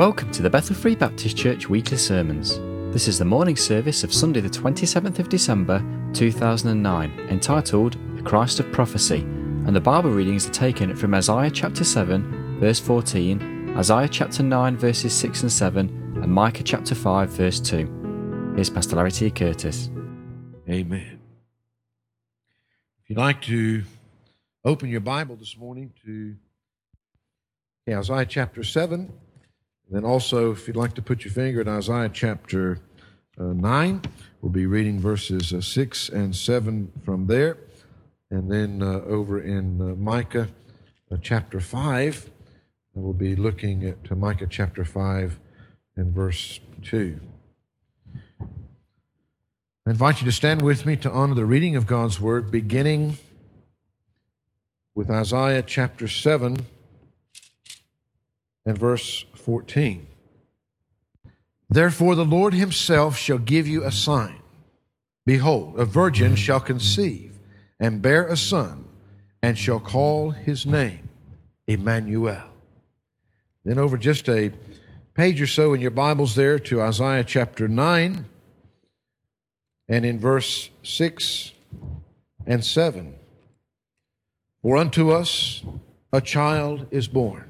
Welcome to the Bethel Free Baptist Church weekly sermons. This is the morning service of Sunday, the 27th of December 2009, entitled The Christ of Prophecy, and the Bible readings are taken from Isaiah chapter 7, verse 14, Isaiah chapter 9, verses 6 and 7, and Micah chapter 5, verse 2. Here's Pastor Larry T. Curtis. Amen. If you'd like to open your Bible this morning to Isaiah chapter 7, then also, if you'd like to put your finger in Isaiah chapter uh, 9, we'll be reading verses uh, 6 and 7 from there. And then uh, over in uh, Micah uh, chapter 5, we'll be looking at Micah chapter 5 and verse 2. I invite you to stand with me to honor the reading of God's Word, beginning with Isaiah chapter 7 and verse 14. Therefore, the Lord himself shall give you a sign. Behold, a virgin shall conceive and bear a son, and shall call his name Emmanuel. Then, over just a page or so in your Bibles, there to Isaiah chapter 9, and in verse 6 and 7. For unto us a child is born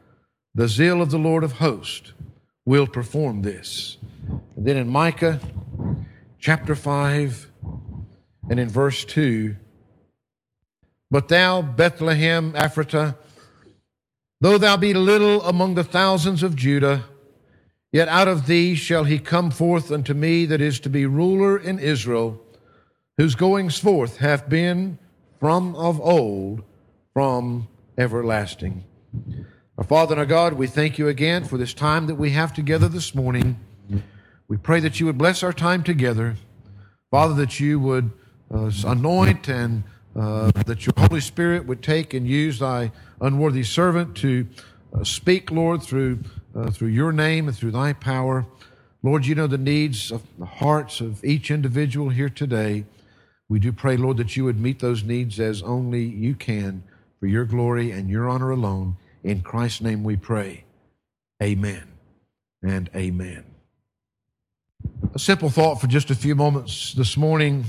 The zeal of the Lord of hosts will perform this. And then in Micah chapter 5 and in verse 2 But thou, Bethlehem, Ephratah, though thou be little among the thousands of Judah, yet out of thee shall he come forth unto me that is to be ruler in Israel, whose goings forth have been from of old, from everlasting. Our Father and our God, we thank you again for this time that we have together this morning. We pray that you would bless our time together. Father, that you would uh, anoint and uh, that your Holy Spirit would take and use thy unworthy servant to uh, speak, Lord, through, uh, through your name and through thy power. Lord, you know the needs of the hearts of each individual here today. We do pray, Lord, that you would meet those needs as only you can for your glory and your honor alone. In Christ's name we pray. Amen and amen. A simple thought for just a few moments this morning.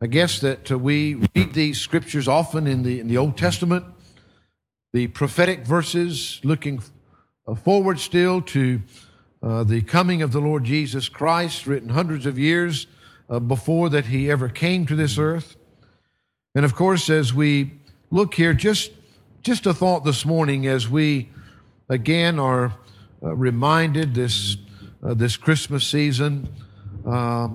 I guess that uh, we read these scriptures often in the, in the Old Testament, the prophetic verses looking uh, forward still to uh, the coming of the Lord Jesus Christ, written hundreds of years uh, before that he ever came to this earth. And of course, as we look here, just, just a thought this morning as we again are uh, reminded this, uh, this Christmas season uh,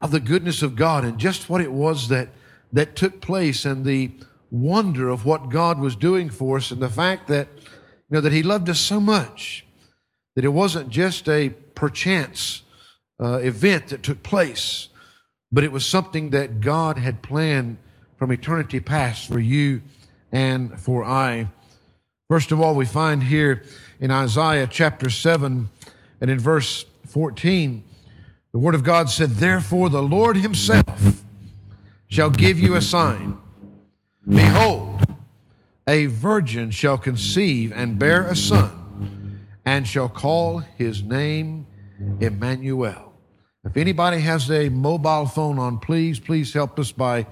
of the goodness of God and just what it was that, that took place and the wonder of what God was doing for us and the fact that, you know, that He loved us so much that it wasn't just a perchance uh, event that took place, but it was something that God had planned from eternity past for you and for I. First of all, we find here in Isaiah chapter 7 and in verse 14, the Word of God said, Therefore the Lord Himself shall give you a sign. Behold, a virgin shall conceive and bear a son, and shall call his name Emmanuel. If anybody has a mobile phone on, please, please help us by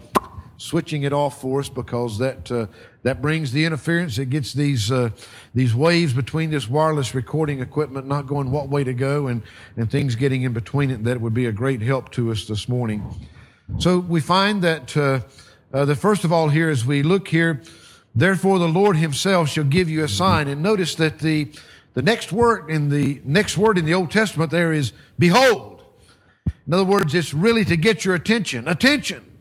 switching it off for us because that uh, that brings the interference. It gets these uh, these waves between this wireless recording equipment not going what way to go, and and things getting in between it. That would be a great help to us this morning. So we find that uh, uh the first of all here, as we look here, therefore the Lord Himself shall give you a sign. And notice that the the next word in the next word in the Old Testament there is behold. In other words, it's really to get your attention. Attention.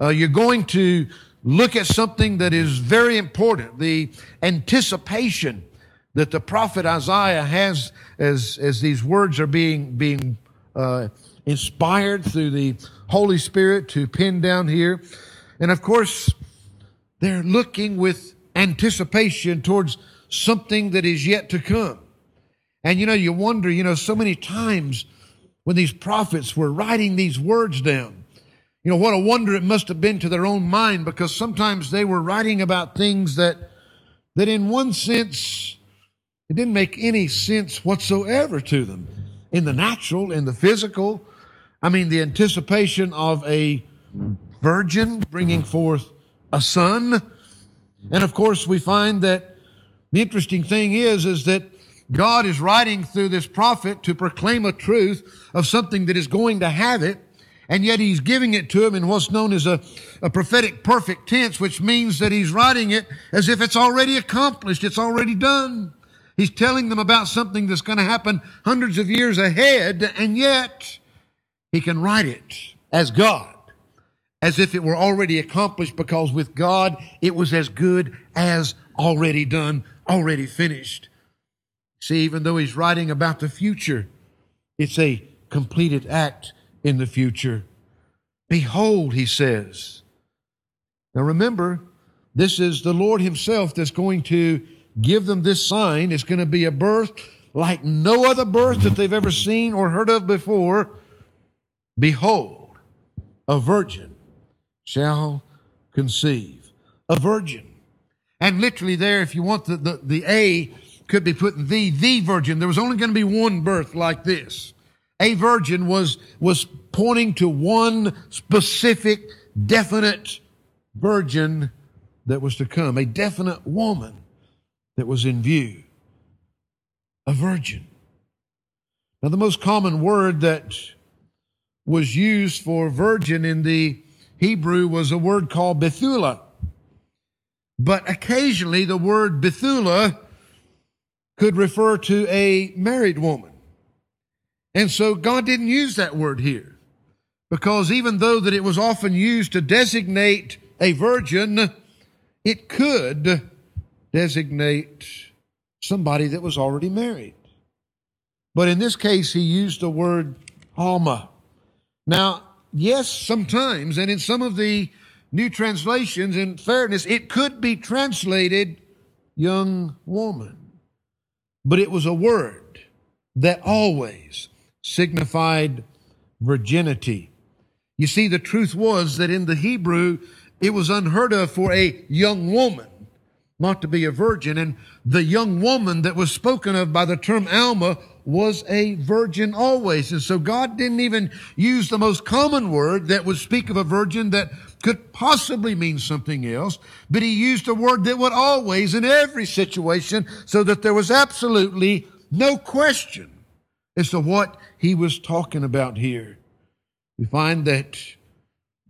Uh, you're going to look at something that is very important the anticipation that the prophet Isaiah has as, as these words are being, being uh, inspired through the Holy Spirit to pin down here. And of course, they're looking with anticipation towards something that is yet to come. And you know, you wonder, you know, so many times when these prophets were writing these words down, you know, what a wonder it must have been to their own mind because sometimes they were writing about things that, that in one sense, it didn't make any sense whatsoever to them. In the natural, in the physical, I mean, the anticipation of a virgin bringing forth a son. And of course, we find that the interesting thing is, is that God is writing through this prophet to proclaim a truth of something that is going to have it. And yet he's giving it to him in what's known as a, a prophetic perfect tense, which means that he's writing it as if it's already accomplished. It's already done. He's telling them about something that's going to happen hundreds of years ahead, and yet he can write it as God, as if it were already accomplished, because with God it was as good as already done, already finished. See, even though he's writing about the future, it's a completed act in the future. Behold, he says. Now remember, this is the Lord himself that's going to give them this sign. It's going to be a birth like no other birth that they've ever seen or heard of before. Behold, a virgin shall conceive. A virgin. And literally there, if you want the, the, the A could be put in the, the virgin. There was only going to be one birth like this. A virgin was, was pointing to one specific, definite virgin that was to come, a definite woman that was in view. A virgin. Now, the most common word that was used for virgin in the Hebrew was a word called Bethula. But occasionally the word Bethula could refer to a married woman. And so God didn't use that word here because even though that it was often used to designate a virgin, it could designate somebody that was already married. But in this case, he used the word Alma. Now, yes, sometimes, and in some of the new translations, in fairness, it could be translated young woman. But it was a word that always signified virginity. You see, the truth was that in the Hebrew, it was unheard of for a young woman not to be a virgin. And the young woman that was spoken of by the term Alma was a virgin always. And so God didn't even use the most common word that would speak of a virgin that could possibly mean something else, but he used a word that would always in every situation so that there was absolutely no question as to what he was talking about here. We find that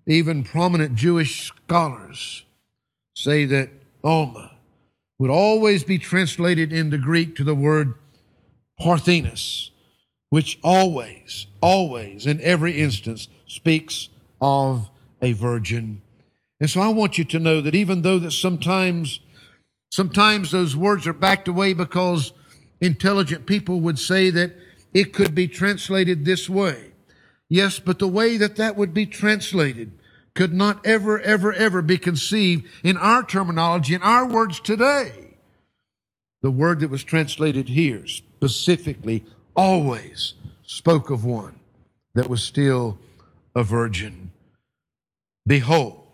even prominent Jewish scholars say that Alma would always be translated into Greek to the word parthenos, which always, always, in every instance, speaks of a virgin. And so I want you to know that even though that sometimes, sometimes those words are backed away because intelligent people would say that it could be translated this way. Yes, but the way that that would be translated could not ever, ever, ever be conceived in our terminology, in our words today. The word that was translated here specifically always spoke of one that was still a virgin. Behold,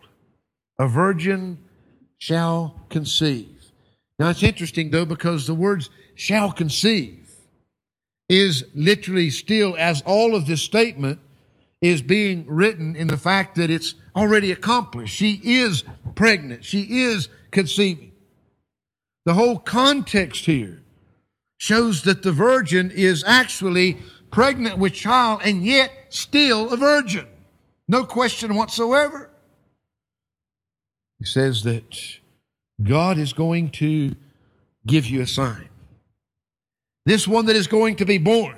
a virgin shall conceive. Now it's interesting though because the words shall conceive is literally still as all of this statement is being written in the fact that it's already accomplished. She is pregnant. She is conceiving. The whole context here shows that the virgin is actually pregnant with child and yet still a virgin. No question whatsoever. He says that God is going to give you a sign. This one that is going to be born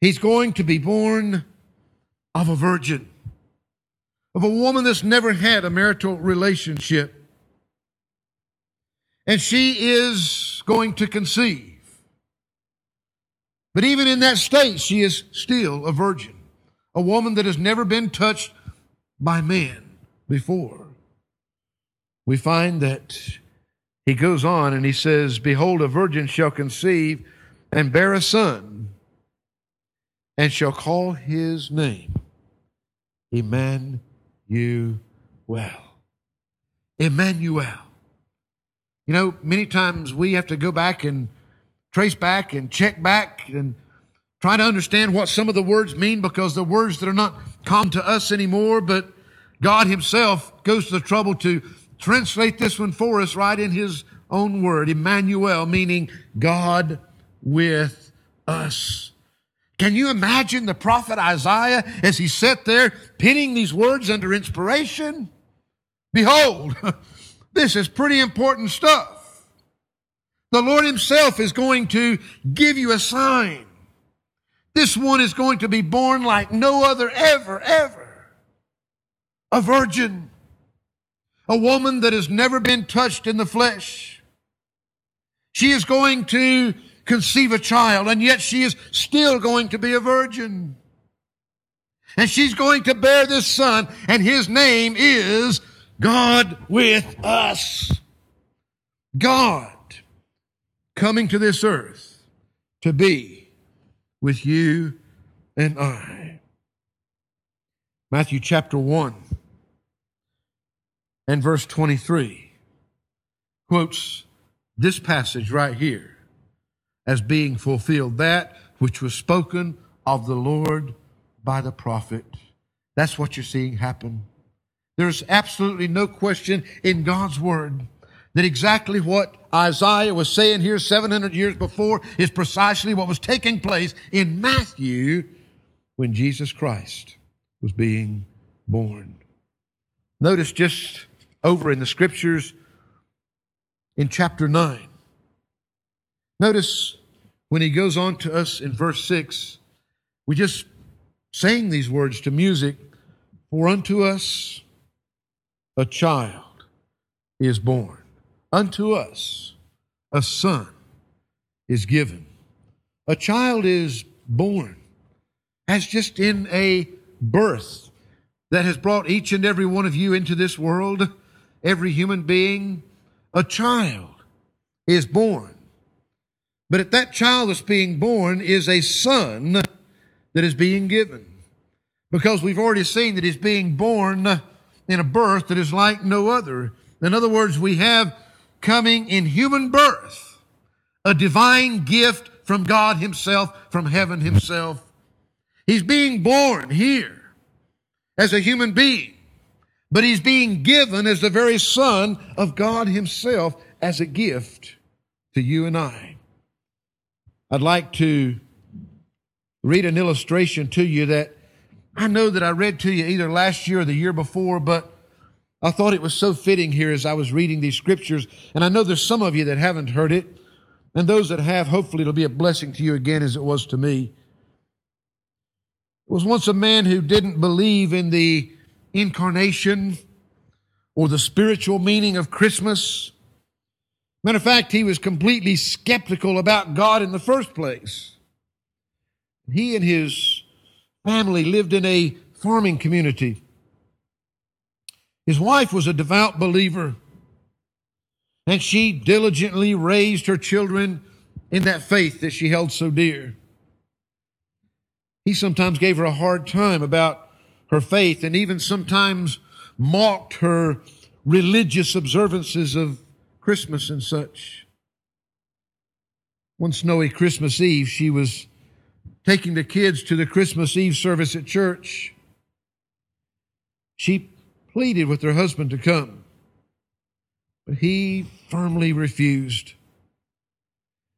He's going to be born of a virgin, of a woman that's never had a marital relationship. and she is going to conceive. But even in that state, she is still a virgin, a woman that has never been touched by man before. We find that he goes on and he says, Behold, a virgin shall conceive and bear a son, and shall call his name Emmanuel. Emmanuel. You know, many times we have to go back and trace back and check back and try to understand what some of the words mean because they're words that are not common to us anymore, but God Himself goes to the trouble to translate this one for us right in His own word, Emmanuel, meaning God with us. Can you imagine the prophet Isaiah as he sat there penning these words under inspiration? Behold, this is pretty important stuff. The Lord Himself is going to give you a sign. This one is going to be born like no other ever, ever. A virgin. A woman that has never been touched in the flesh. She is going to conceive a child, and yet she is still going to be a virgin. And she's going to bear this son, and his name is God with us. God coming to this earth to be with you and I. Matthew chapter 1 and verse 23 quotes this passage right here as being fulfilled, that which was spoken of the Lord by the prophet. That's what you're seeing happen. There's absolutely no question in God's word that exactly what Isaiah was saying here 700 years before is precisely what was taking place in Matthew when Jesus Christ was being born. Notice just over in the scriptures in chapter 9. Notice when he goes on to us in verse 6, we just sang these words to music For unto us a child is born Unto us a son is given. A child is born as just in a birth that has brought each and every one of you into this world, every human being, a child is born. But at that child that's being born is a son that is being given. Because we've already seen that he's being born in a birth that is like no other. In other words, we have coming in human birth, a divine gift from God Himself, from heaven Himself. He's being born here as a human being, but He's being given as the very Son of God Himself as a gift to you and I. I'd like to read an illustration to you that I know that I read to you either last year or the year before, but I thought it was so fitting here as I was reading these scriptures, and I know there's some of you that haven't heard it, and those that have, hopefully it'll be a blessing to you again as it was to me. It was once a man who didn't believe in the incarnation or the spiritual meaning of Christmas. Matter of fact, he was completely skeptical about God in the first place. He and his family lived in a farming community. His wife was a devout believer, and she diligently raised her children in that faith that she held so dear. He sometimes gave her a hard time about her faith and even sometimes mocked her religious observances of Christmas and such. One snowy Christmas Eve, she was taking the kids to the Christmas Eve service at church. She pleaded with her husband to come, but he firmly refused.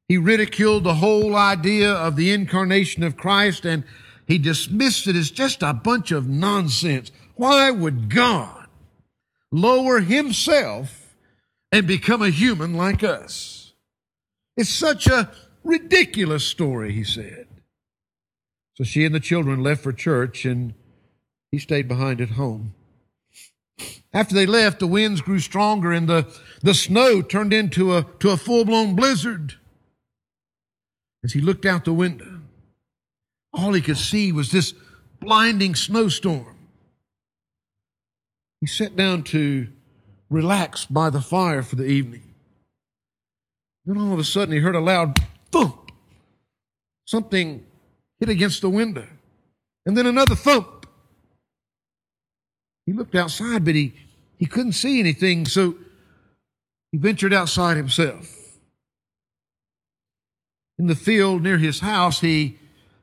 He ridiculed the whole idea of the incarnation of Christ and he dismissed it as just a bunch of nonsense. Why would God lower himself and become a human like us? It's such a ridiculous story, he said. So she and the children left for church and he stayed behind at home. After they left, the winds grew stronger and the, the snow turned into a, to a full blown blizzard. As he looked out the window, all he could see was this blinding snowstorm. He sat down to relax by the fire for the evening. Then all of a sudden he heard a loud thump. Something hit against the window. And then another thump. He looked outside, but he, he couldn't see anything, so he ventured outside himself. In the field near his house, he,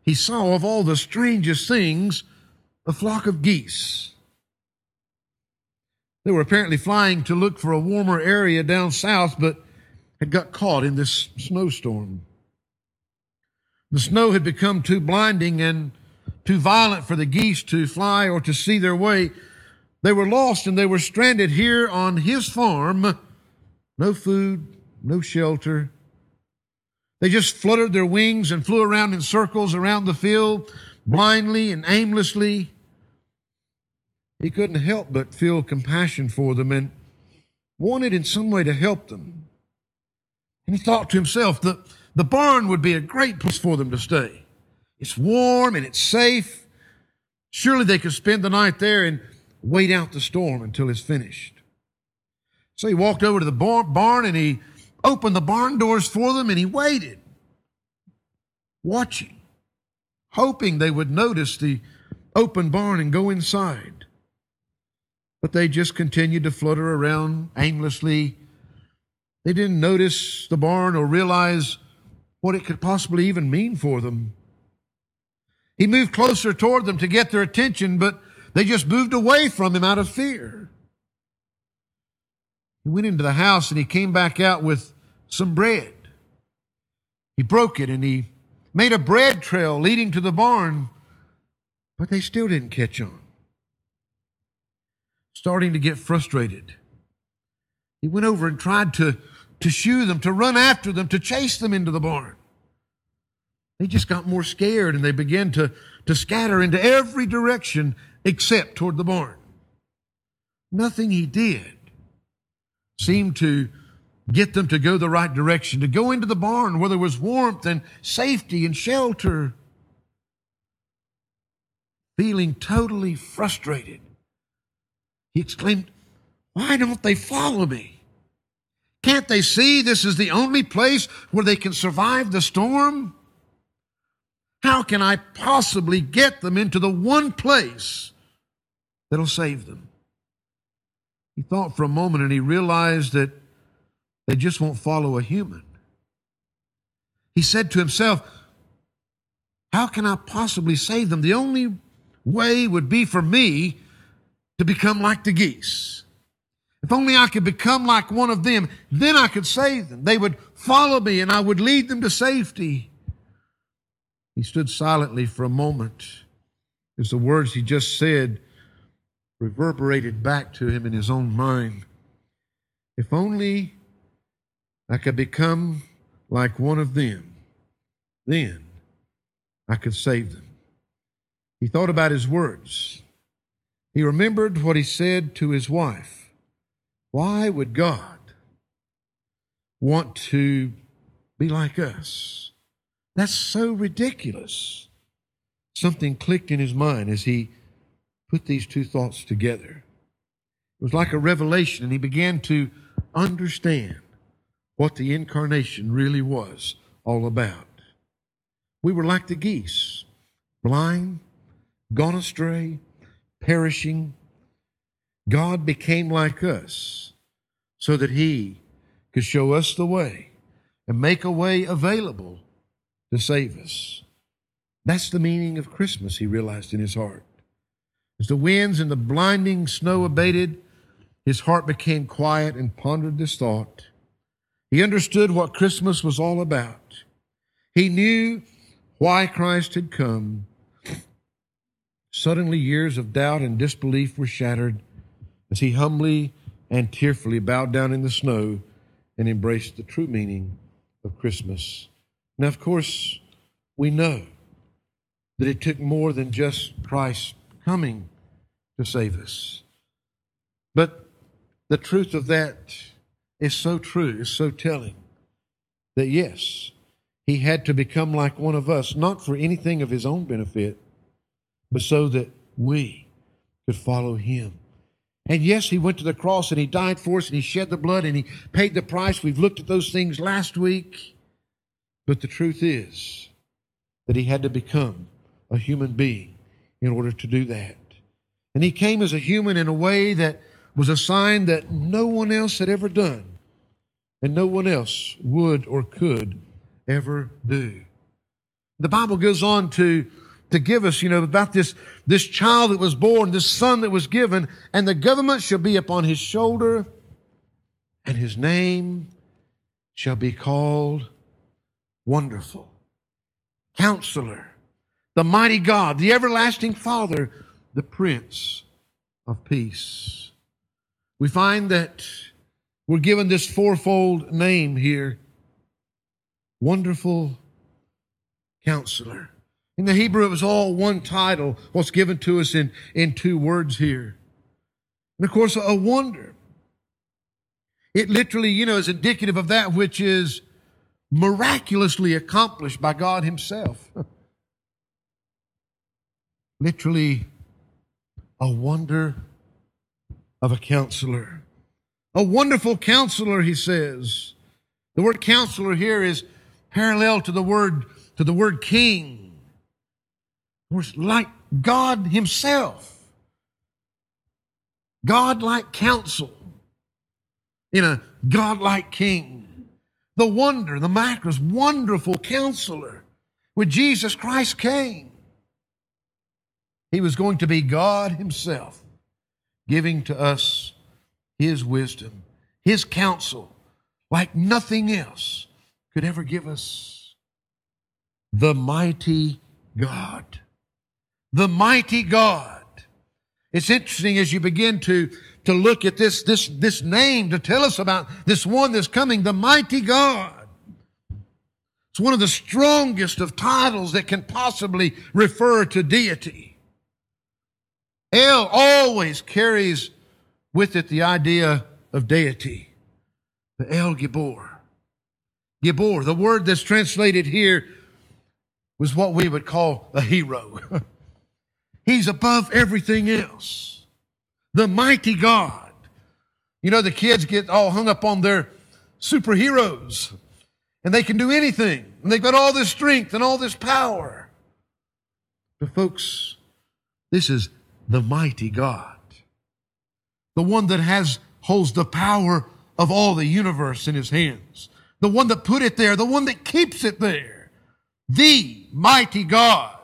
he saw of all the strangest things a flock of geese. They were apparently flying to look for a warmer area down south, but had got caught in this snowstorm. The snow had become too blinding and too violent for the geese to fly or to see their way. They were lost and they were stranded here on his farm. No food, no shelter. They just fluttered their wings and flew around in circles around the field, blindly and aimlessly. He couldn't help but feel compassion for them and wanted in some way to help them. And he thought to himself that the barn would be a great place for them to stay. It's warm and it's safe. Surely they could spend the night there and wait out the storm until it's finished. So he walked over to the barn and he opened the barn doors for them and he waited, watching, hoping they would notice the open barn and go inside. But they just continued to flutter around aimlessly. They didn't notice the barn or realize what it could possibly even mean for them. He moved closer toward them to get their attention, but they just moved away from him out of fear. He went into the house and he came back out with some bread. He broke it and he made a bread trail leading to the barn, but they still didn't catch on. Starting to get frustrated, he went over and tried to, to shoo them, to run after them, to chase them into the barn. They just got more scared and they began to, to scatter into every direction except toward the barn. Nothing he did seemed to get them to go the right direction, to go into the barn where there was warmth and safety and shelter. Feeling totally frustrated, he exclaimed, Why don't they follow me? Can't they see this is the only place where they can survive the storm? How can I possibly get them into the one place that'll save them? He thought for a moment and he realized that they just won't follow a human. He said to himself, How can I possibly save them? The only way would be for me to become like the geese. If only I could become like one of them, then I could save them. They would follow me and I would lead them to safety. He stood silently for a moment as the words he just said reverberated back to him in his own mind. If only I could become like one of them, then I could save them. He thought about his words. He remembered what he said to his wife. Why would God want to be like us? That's so ridiculous. Something clicked in his mind as he put these two thoughts together. It was like a revelation, and he began to understand what the incarnation really was all about. We were like the geese, blind, gone astray, perishing. God became like us so that he could show us the way and make a way available to save us. That's the meaning of Christmas, he realized in his heart. As the winds and the blinding snow abated, his heart became quiet and pondered this thought. He understood what Christmas was all about. He knew why Christ had come. Suddenly, years of doubt and disbelief were shattered as he humbly and tearfully bowed down in the snow and embraced the true meaning of Christmas. Now, of course, we know that it took more than just Christ coming to save us. But the truth of that is so true, is so telling that yes, he had to become like one of us, not for anything of his own benefit, but so that we could follow him. And yes, he went to the cross and he died for us and he shed the blood and he paid the price. We've looked at those things last week. But the truth is that he had to become a human being in order to do that. And he came as a human in a way that was a sign that no one else had ever done and no one else would or could ever do. The Bible goes on to, to give us, you know, about this, this child that was born, this son that was given, and the government shall be upon his shoulder, and his name shall be called Wonderful, Counselor, the Mighty God, the Everlasting Father, the Prince of Peace. We find that we're given this fourfold name here Wonderful Counselor. In the Hebrew, it was all one title, what's given to us in, in two words here. And of course, a wonder. It literally, you know, is indicative of that which is miraculously accomplished by God Himself. literally, a wonder of a counselor. A wonderful counselor, he says. The word counselor here is parallel to the word to the word king. It's like God Himself. God like counsel in a God-like king. The wonder, the miraculous, wonderful counselor. When Jesus Christ came, He was going to be God Himself, giving to us His wisdom, His counsel, like nothing else could ever give us. The mighty God. The mighty God. It's interesting as you begin to, to look at this, this, this name to tell us about this one that's coming, the mighty God. It's one of the strongest of titles that can possibly refer to deity. El always carries with it the idea of deity. The El Gibor. Gibor, the word that's translated here was what we would call a hero. He's above everything else. The mighty God. You know, the kids get all hung up on their superheroes and they can do anything and they've got all this strength and all this power. But folks, this is the mighty God. The one that has, holds the power of all the universe in his hands the one that put it there, the one that keeps it there, the mighty God.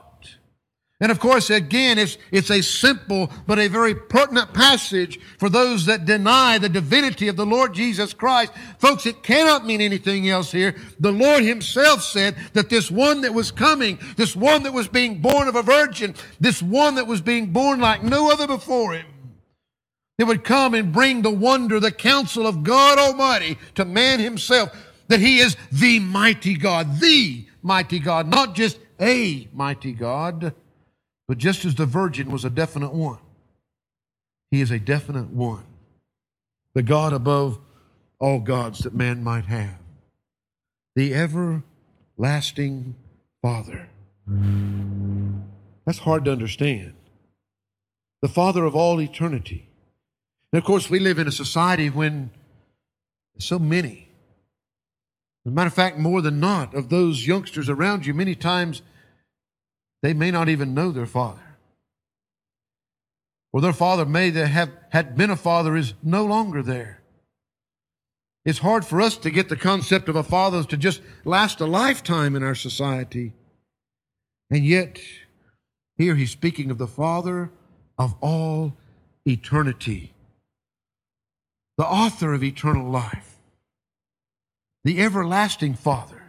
And of course, again, it's, it's a simple but a very pertinent passage for those that deny the divinity of the Lord Jesus Christ. Folks, it cannot mean anything else here. The Lord Himself said that this one that was coming, this one that was being born of a virgin, this one that was being born like no other before Him, it would come and bring the wonder, the counsel of God Almighty to man Himself that He is the mighty God, the mighty God, not just a mighty God, but just as the virgin was a definite one, He is a definite one. The God above all gods that man might have. The everlasting Father. That's hard to understand. The Father of all eternity. And of course, we live in a society when so many as a matter of fact, more than not, of those youngsters around you, many times they may not even know their father. Or their father may have had been a father is no longer there. It's hard for us to get the concept of a father to just last a lifetime in our society. And yet, here he's speaking of the Father of all eternity, the author of eternal life the everlasting Father,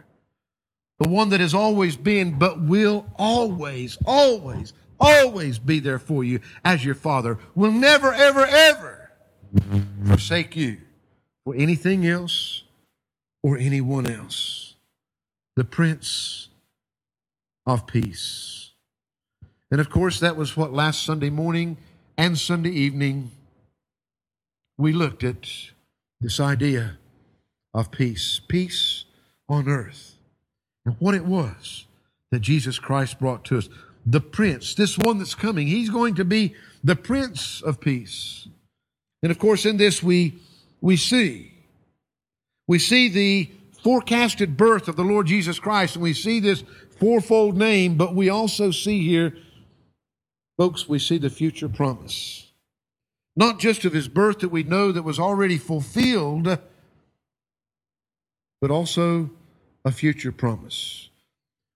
the one that has always been, but will always, always, always be there for you as your Father, will never, ever, ever forsake you for anything else or anyone else. The Prince of Peace. And of course, that was what last Sunday morning and Sunday evening we looked at this idea of peace, peace on earth, and what it was that Jesus Christ brought to us. The Prince, this one that's coming, he's going to be the Prince of Peace. And of course, in this we we see we see the forecasted birth of the Lord Jesus Christ, and we see this fourfold name, but we also see here, folks, we see the future promise. Not just of his birth that we know that was already fulfilled, but also a future promise.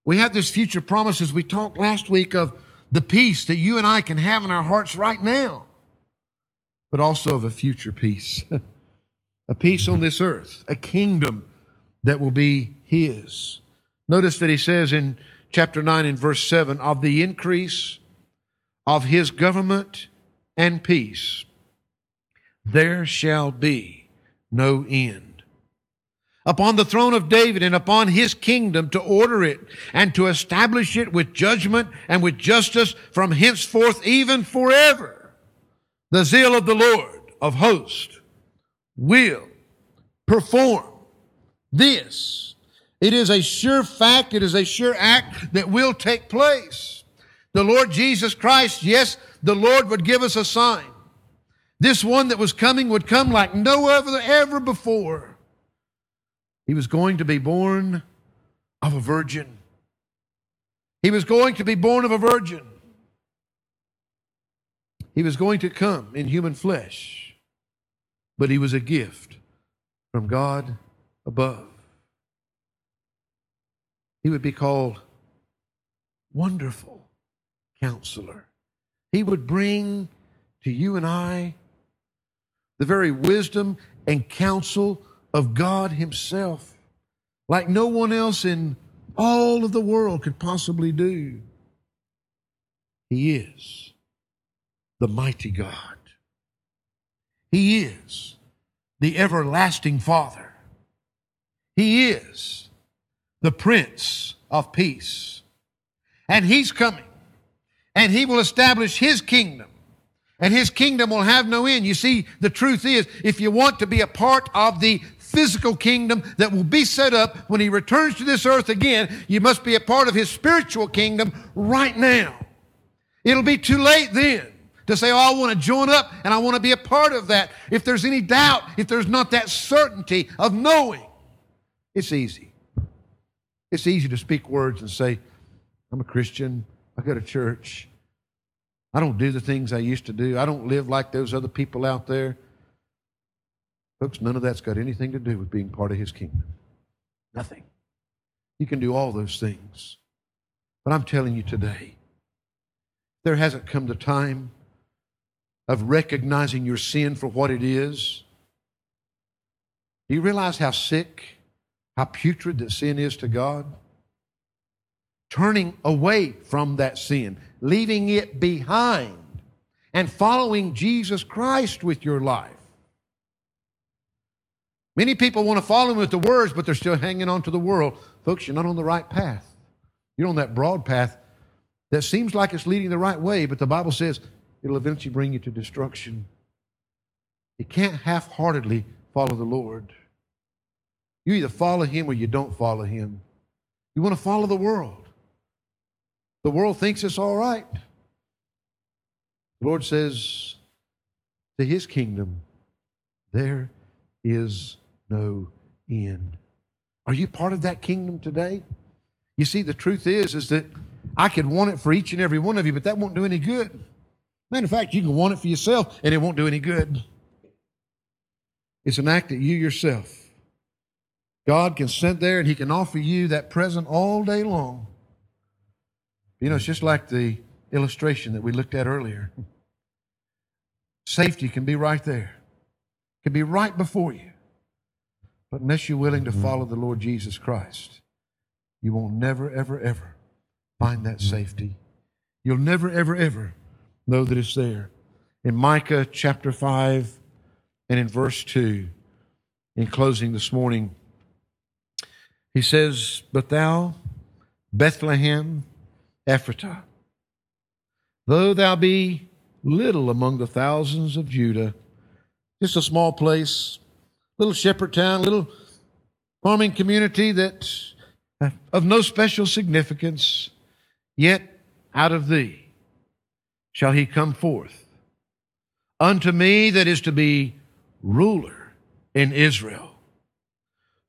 We have this future promise as we talked last week of the peace that you and I can have in our hearts right now, but also of a future peace. a peace on this earth, a kingdom that will be his. Notice that he says in chapter 9 and verse 7 of the increase of his government and peace, there shall be no end. Upon the throne of David and upon his kingdom to order it and to establish it with judgment and with justice from henceforth even forever. The zeal of the Lord of hosts will perform this. It is a sure fact, it is a sure act that will take place. The Lord Jesus Christ, yes, the Lord would give us a sign. This one that was coming would come like no other ever before. He was going to be born of a virgin. He was going to be born of a virgin. He was going to come in human flesh, but he was a gift from God above. He would be called Wonderful Counselor. He would bring to you and I the very wisdom and counsel of God Himself, like no one else in all of the world could possibly do. He is the mighty God. He is the everlasting Father. He is the Prince of Peace. And He's coming. And He will establish His kingdom. And His kingdom will have no end. You see, the truth is, if you want to be a part of the physical kingdom that will be set up when He returns to this earth again, you must be a part of His spiritual kingdom right now. It'll be too late then to say, oh, I want to join up and I want to be a part of that. If there's any doubt, if there's not that certainty of knowing, it's easy. It's easy to speak words and say, I'm a Christian, I go to church, I don't do the things I used to do, I don't live like those other people out there. Folks, none of that's got anything to do with being part of His kingdom. Nothing. He can do all those things. But I'm telling you today, there hasn't come the time of recognizing your sin for what it is. Do you realize how sick, how putrid that sin is to God? Turning away from that sin, leaving it behind, and following Jesus Christ with your life. Many people want to follow him with the words, but they're still hanging on to the world. Folks, you're not on the right path. You're on that broad path that seems like it's leading the right way, but the Bible says it'll eventually bring you to destruction. You can't half heartedly follow the Lord. You either follow Him or you don't follow Him. You want to follow the world. The world thinks it's all right. The Lord says, to His kingdom, there is no end. Are you part of that kingdom today? You see, the truth is, is that I could want it for each and every one of you, but that won't do any good. Matter of fact, you can want it for yourself and it won't do any good. It's an act that you yourself. God can sit there and He can offer you that present all day long. You know, it's just like the illustration that we looked at earlier. Safety can be right there, can be right before you. But unless you're willing to mm-hmm. follow the Lord Jesus Christ, you won't never, ever, ever find that safety. You'll never, ever, ever know that it's there. In Micah chapter 5 and in verse 2, in closing this morning, he says, But thou, Bethlehem, Ephratah, though thou be little among the thousands of Judah, Just a small place, little shepherd town, little farming community that uh, of no special significance, yet out of thee shall he come forth. Unto me that is to be ruler in Israel,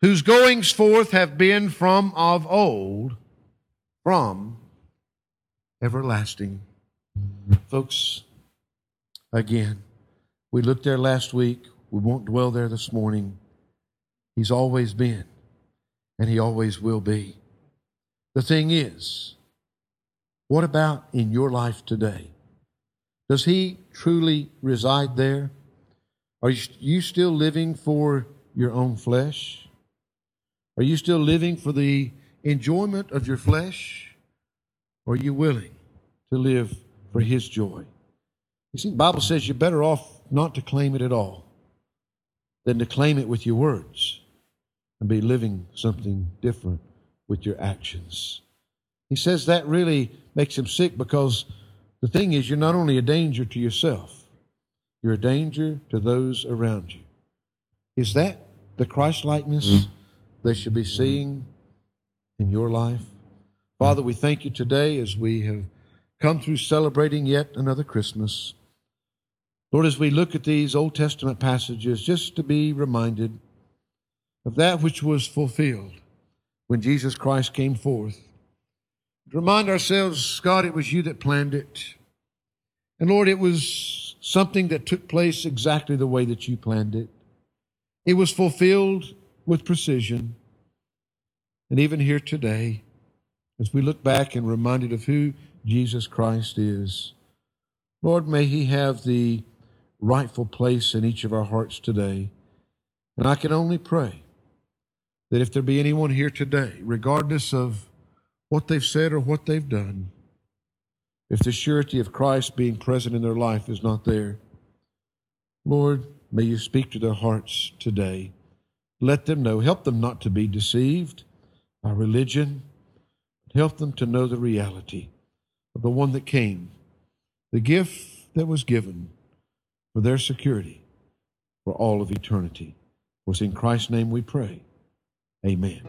whose goings forth have been from of old, from everlasting. Folks, again, we looked there last week. We won't dwell there this morning. He's always been, and He always will be. The thing is, what about in your life today? Does He truly reside there? Are you still living for your own flesh? Are you still living for the enjoyment of your flesh? Or are you willing to live for His joy? You see, the Bible says you're better off not to claim it at all than to claim it with your words and be living something different with your actions. He says that really makes him sick because the thing is, you're not only a danger to yourself, you're a danger to those around you. Is that the Christ likeness mm-hmm. they should be seeing in your life? Father, we thank you today as we have come through celebrating yet another Christmas. Lord, as we look at these Old Testament passages, just to be reminded of that which was fulfilled when Jesus Christ came forth. To remind ourselves, God, it was you that planned it. And Lord, it was something that took place exactly the way that you planned it. It was fulfilled with precision. And even here today, as we look back and reminded of who Jesus Christ is, Lord, may He have the rightful place in each of our hearts today. And I can only pray that if there be anyone here today, regardless of what they've said or what they've done, if the surety of Christ being present in their life is not there, Lord, may you speak to their hearts today. Let them know. Help them not to be deceived by religion. Help them to know the reality of the one that came, the gift that was given for their security for all of eternity. For it's in Christ's name we pray. Amen.